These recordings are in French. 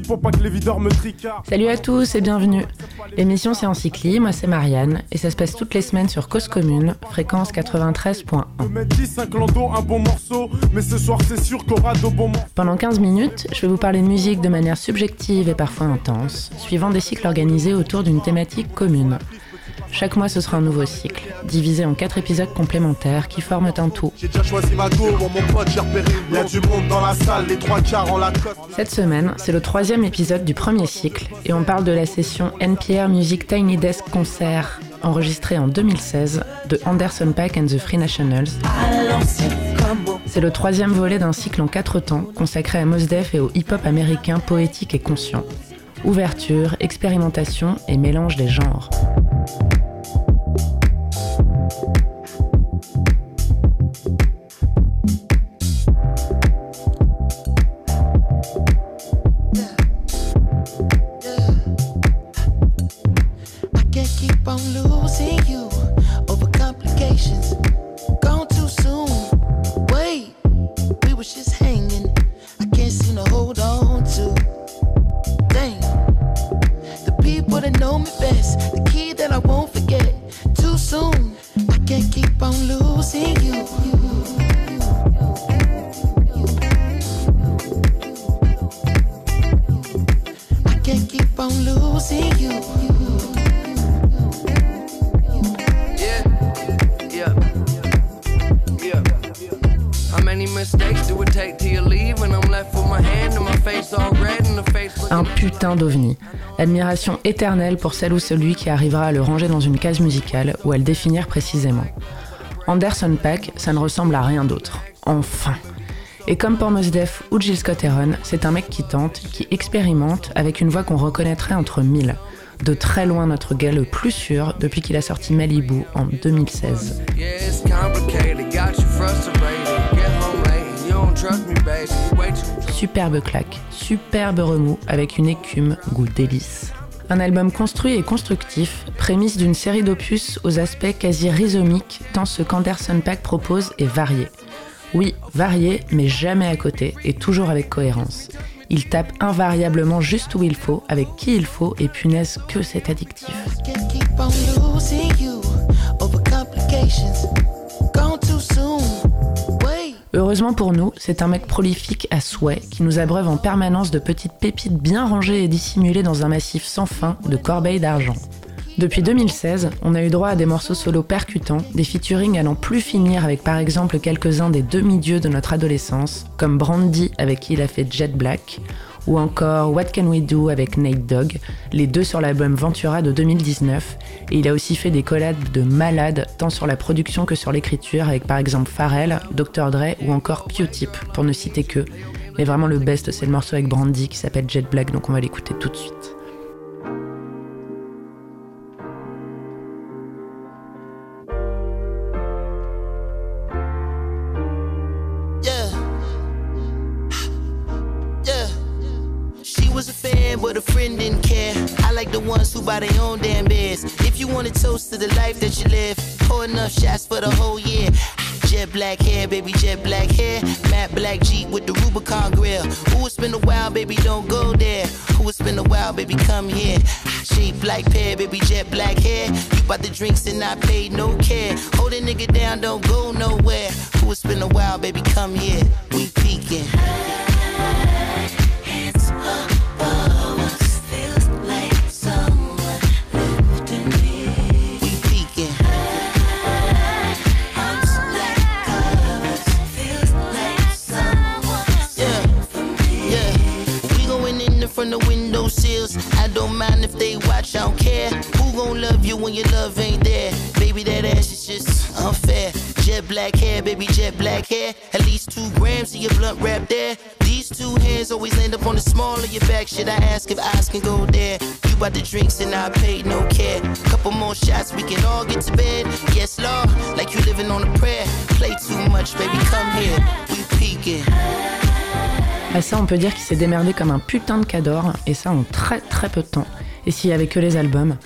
Pour pas que les videurs me tricardent. Salut à tous et bienvenue. L'émission c'est Encycli, moi c'est Marianne et ça se passe toutes les semaines sur Cause Commune, fréquence 93.1. un bon morceau, mais ce soir c'est sûr qu'on aura de bons morceaux. Pendant 15 minutes, je vais vous parler de musique de manière subjective et parfois intense, suivant des cycles organisés autour d'une thématique commune. Chaque mois, ce sera un nouveau cycle, divisé en quatre épisodes complémentaires qui forment un tout. Cette semaine, c'est le troisième épisode du premier cycle et on parle de la session NPR Music Tiny Desk Concert enregistrée en 2016 de Anderson Paak and the Free Nationals. C'est le troisième volet d'un cycle en quatre temps consacré à Mos Def et au hip-hop américain poétique et conscient. Ouverture, expérimentation et mélange des genres. Un putain d'ovni. Admiration éternelle pour celle ou celui qui arrivera à le ranger dans une case musicale ou à le définir précisément. Anderson Pack, ça ne ressemble à rien d'autre. Enfin. Et comme pour Mos Def ou Jill Scott Heron, c'est un mec qui tente, qui expérimente avec une voix qu'on reconnaîtrait entre mille. De très loin notre gars le plus sûr depuis qu'il a sorti Malibu en 2016. Superbe claque, superbe remous avec une écume goût délice. Un album construit et constructif, prémisse d'une série d'opus aux aspects quasi rhizomiques, tant ce qu'Anderson Pack propose est varié. Oui, varié, mais jamais à côté, et toujours avec cohérence. Il tape invariablement juste où il faut, avec qui il faut, et punaise que c'est addictif. Heureusement pour nous, c'est un mec prolifique à souhait qui nous abreuve en permanence de petites pépites bien rangées et dissimulées dans un massif sans fin de corbeilles d'argent. Depuis 2016, on a eu droit à des morceaux solos percutants, des featuring allant plus finir avec par exemple quelques-uns des demi-dieux de notre adolescence, comme Brandy avec qui il a fait Jet Black, ou encore What Can We Do avec Nate Dogg, les deux sur l'album Ventura de 2019, et il a aussi fait des collabs de malades tant sur la production que sur l'écriture avec par exemple Pharrell, Dr. Dre ou encore Q-Tip, pour ne citer que. Mais vraiment le best c'est le morceau avec Brandy qui s'appelle Jet Black, donc on va l'écouter tout de suite. If you want to toast to the life that you live, pour enough shots for the whole year. Jet black hair, baby, jet black hair. Matte black Jeep with the Rubicon grill. Who it's been a while, baby, don't go there. Who it's been a while, baby, come here. Shape like pear, baby, jet black hair. You bought the drinks and I paid no care. Hold a nigga down, don't go nowhere. Who it's been a while, baby, come here. We peeking. Blunt wrap there. These two hands always end up on the small of your back. Should I ask if eyes can go there? You bought the drinks and I paid no care. Couple more shots, we can all get to bed. Yes, Lord, like you living on a prayer. Play too much, baby, come here. We peeking. À ça, on peut dire qu'il s'est démerdé comme un putain de cador, et ça en très très peu de temps. Et s'il y avait que les albums,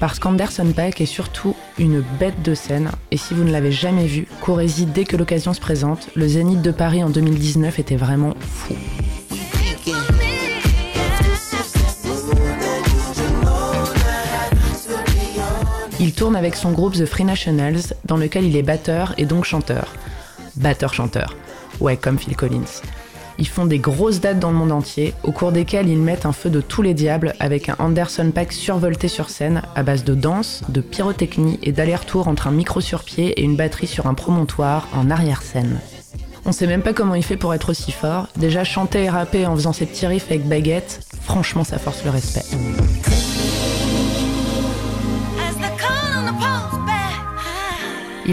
parce qu'Anderson Pack est surtout une bête de scène, et si vous ne l'avez jamais vu, courez-y dès que l'occasion se présente, le Zénith de Paris en 2019 était vraiment fou. Il tourne avec son groupe The Free Nationals, dans lequel il est batteur et donc chanteur. Batteur-chanteur. Ouais, comme Phil Collins. Ils font des grosses dates dans le monde entier, au cours desquelles ils mettent un feu de tous les diables avec un Anderson Pack survolté sur scène à base de danse, de pyrotechnie et d'aller-retour entre un micro sur pied et une batterie sur un promontoire en arrière-scène. On sait même pas comment il fait pour être aussi fort. Déjà chanter et rapper en faisant ses petits riffs avec baguette, franchement ça force le respect.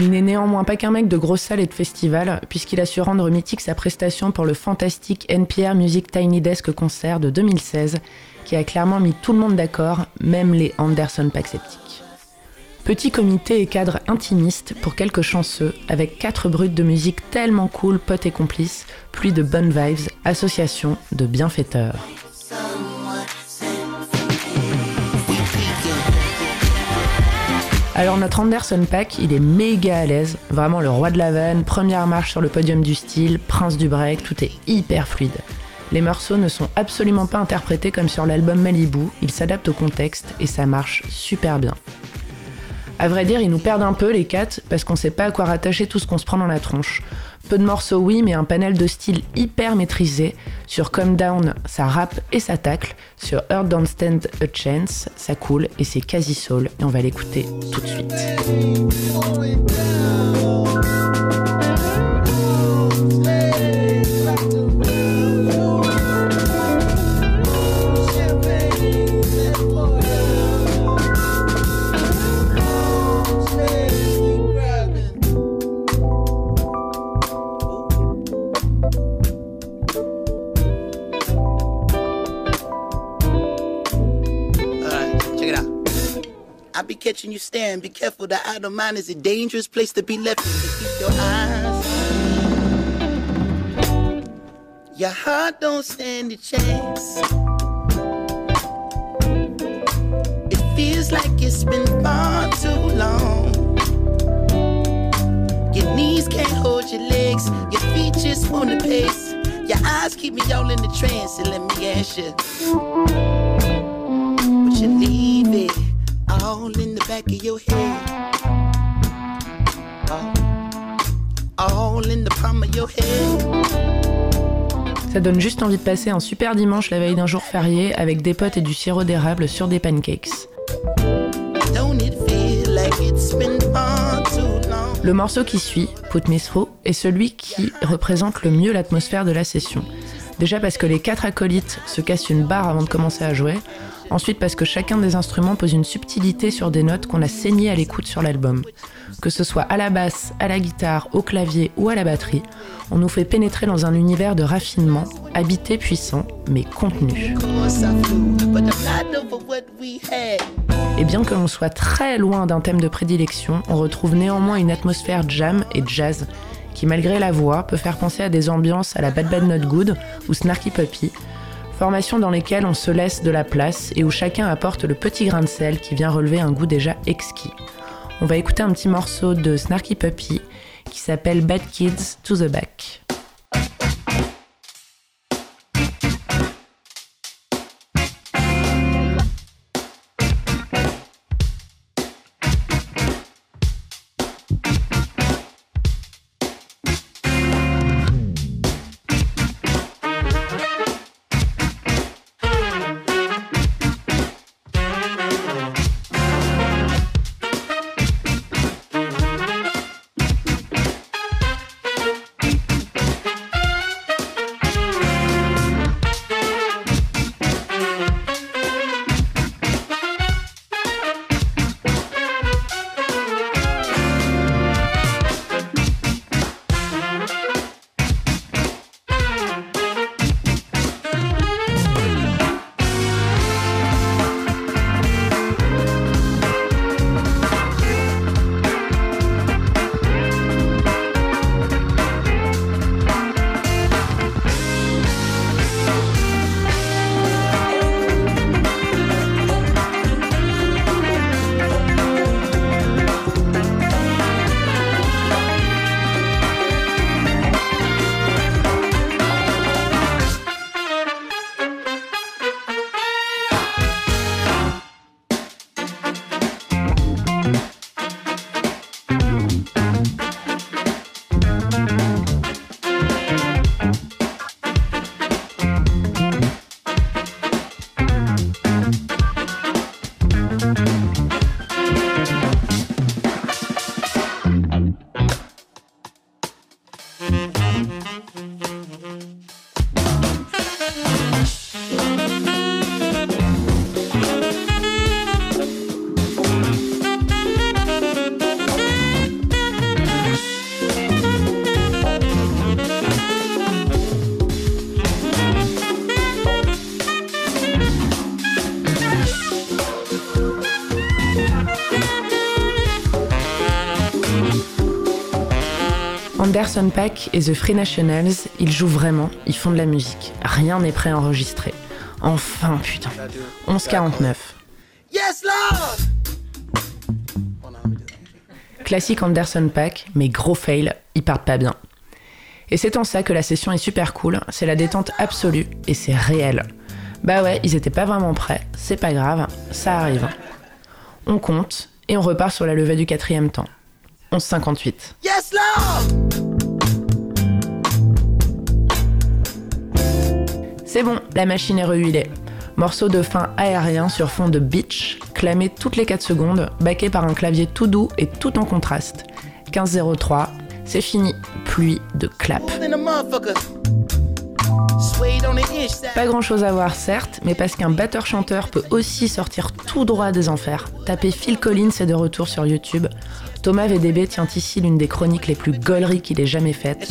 Il n'est néanmoins pas qu'un mec de grosses salles et de festivals, puisqu'il a su rendre mythique sa prestation pour le fantastique NPR Music Tiny Desk Concert de 2016, qui a clairement mis tout le monde d'accord, même les Anderson Pack sceptiques. Petit comité et cadre intimiste pour quelques chanceux, avec quatre brutes de musique tellement cool, potes et complices, pluie de bonnes vibes, association de bienfaiteurs. Alors notre Anderson Pack, il est méga à l'aise, vraiment le roi de la vanne, première marche sur le podium du style, prince du break, tout est hyper fluide. Les morceaux ne sont absolument pas interprétés comme sur l'album Malibu, ils s'adaptent au contexte et ça marche super bien. À vrai dire, ils nous perdent un peu les quatre parce qu'on sait pas à quoi rattacher tout ce qu'on se prend dans la tronche. Peu de morceaux, oui, mais un panel de styles hyper maîtrisé. Sur Come Down, ça rappe et ça tacle. Sur Earth Don't Stand a Chance, ça coule et c'est quasi soul. Et on va l'écouter tout de suite. Catching you staring. Be careful, the idle mind is a dangerous place to be left. In. Keep your eyes. Your heart don't stand a chance. It feels like it's been far too long. Your knees can't hold your legs, your feet just wanna pace. Your eyes keep me all in the trance, and let me ask you, Ça donne juste envie de passer un super dimanche la veille d'un jour férié avec des potes et du sirop d'érable sur des pancakes. Le morceau qui suit, Put Me Through, est celui qui représente le mieux l'atmosphère de la session. Déjà parce que les quatre acolytes se cassent une barre avant de commencer à jouer, Ensuite parce que chacun des instruments pose une subtilité sur des notes qu'on a saignées à l'écoute sur l'album. Que ce soit à la basse, à la guitare, au clavier ou à la batterie, on nous fait pénétrer dans un univers de raffinement, habité puissant, mais contenu. Et bien que l'on soit très loin d'un thème de prédilection, on retrouve néanmoins une atmosphère jam et jazz qui, malgré la voix, peut faire penser à des ambiances à la Bad Bad Not Good ou Snarky Puppy, Formation dans lesquelles on se laisse de la place et où chacun apporte le petit grain de sel qui vient relever un goût déjà exquis. On va écouter un petit morceau de Snarky Puppy qui s'appelle Bad Kids to the Back. Anderson Pack et The Free Nationals, ils jouent vraiment, ils font de la musique. Rien n'est préenregistré. Enfin, putain. 11.49. Yes, Lord! Classique Anderson Pack, mais gros fail, ils partent pas bien. Et c'est en ça que la session est super cool, c'est la détente absolue et c'est réel. Bah ouais, ils étaient pas vraiment prêts, c'est pas grave, ça arrive. On compte et on repart sur la levée du quatrième temps. 11.58. Yes, Lord! C'est bon, la machine est rehuilée. Morceau de fin aérien sur fond de beach, clamé toutes les 4 secondes, baqué par un clavier tout doux et tout en contraste. 15.03, c'est fini, pluie de clap. Pas grand chose à voir, certes, mais parce qu'un batteur-chanteur peut aussi sortir tout droit des enfers. Tapez Phil Collins est de retour sur YouTube. Thomas VDB tient ici l'une des chroniques les plus gauleries qu'il ait jamais faites.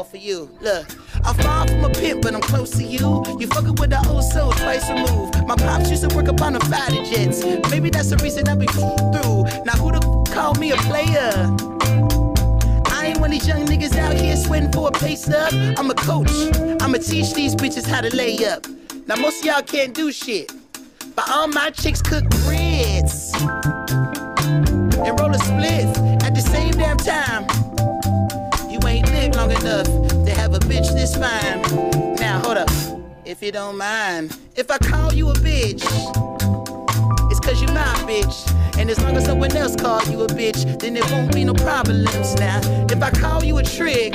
More for you. Look, I'm far from a pimp, but I'm close to you. You fucking with the old soul twice removed. My pops used to work up on the fighter jets. Maybe that's the reason I be through. Now who the f- call me a player? I ain't one of these young niggas out here sweating for a pay stub. I'm a coach. I'ma teach these bitches how to lay up. Now most of y'all can't do shit, but all my chicks cook grits and roll a spliff at the same damn time. Enough to have a bitch this fine. Now hold up, if you don't mind, if I call you a bitch. It's cause you my bitch. And as long as someone else call you a bitch, then there won't be no problems now. If I call you a trick,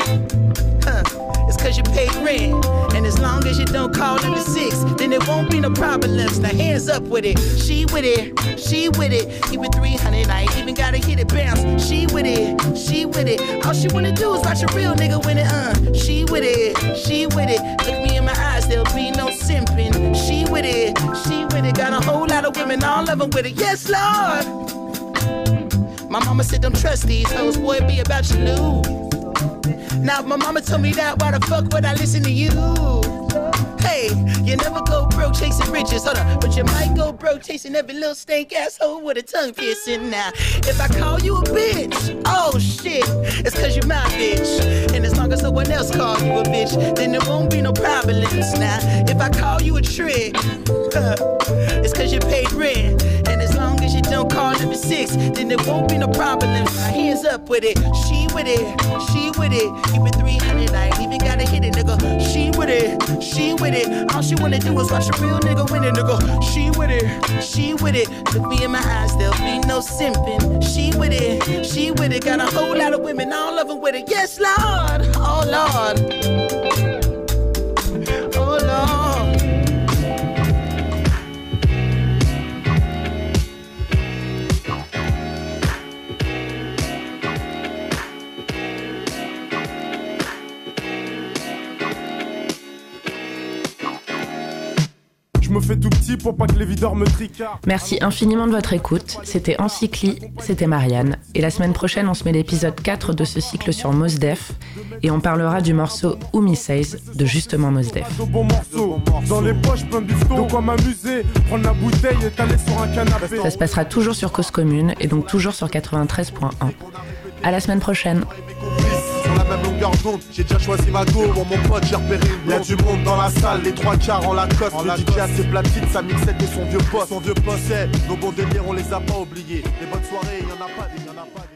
cause you pay rent. And as long as you don't call it a six, then there won't be no problems. Now hands up with it. She with it, she with it. It 300, I ain't even gotta hit it bounce. She with it, she with it. All she wanna do is watch a real nigga win it, uh. She with it, she with it. Look me in my eyes, there'll be no simping. She with it, she with it. Got a whole lot of women, all of them with it. Yes, Lord. My mama said, don't trust these hoes, boy, be about you lose. Now, if my mama told me that, why the fuck would I listen to you? Hey, you never go broke chasing riches, hold up. But you might go broke chasing every little stank asshole with a tongue piercing now. If I call you a bitch, oh shit, it's cause you're my bitch. And as long as no one else calls you a bitch, then there won't be no problems now. If I call you a trick, it's cause you paid rent. It a six, then there won't be no problems. Now hands up with it, she with it, she with it. It 300, I ain't even gotta hit it, nigga. She with it, she with it. All she wanna do is watch a real nigga win it, nigga. She with it, she with it. Look me in my eyes, there'll be no simping. She with it, she with it. Got a whole lot of women, all of them with it. Yes, Lord, oh Lord, fais tout petit pour pas que les videurs me tricardent. Merci infiniment de votre écoute. C'était Encycli, c'était Marianne. Et la semaine prochaine, on se met l'épisode 4 de ce cycle sur Mos Def. Et on parlera du morceau Umi Says de justement Mos Def. De bons morceaux, dans les poches plein de bifton. De quoi m'amuser, prendre la bouteille et t'aller sur un canapé. Ça se passera toujours sur Cause Commune et donc toujours sur 93.1. À la semaine prochaine. La j'ai déjà choisi ma go. Pour mon pote, j'ai repéré une Y'a du monde dans la salle, les trois quarts en Lacoste Le DJ a ses platines, sa mixette et son vieux poste. Son vieux poste, nos bons délires, on les a pas oubliés. Les bonnes soirées, y'en a pas y'en a pas des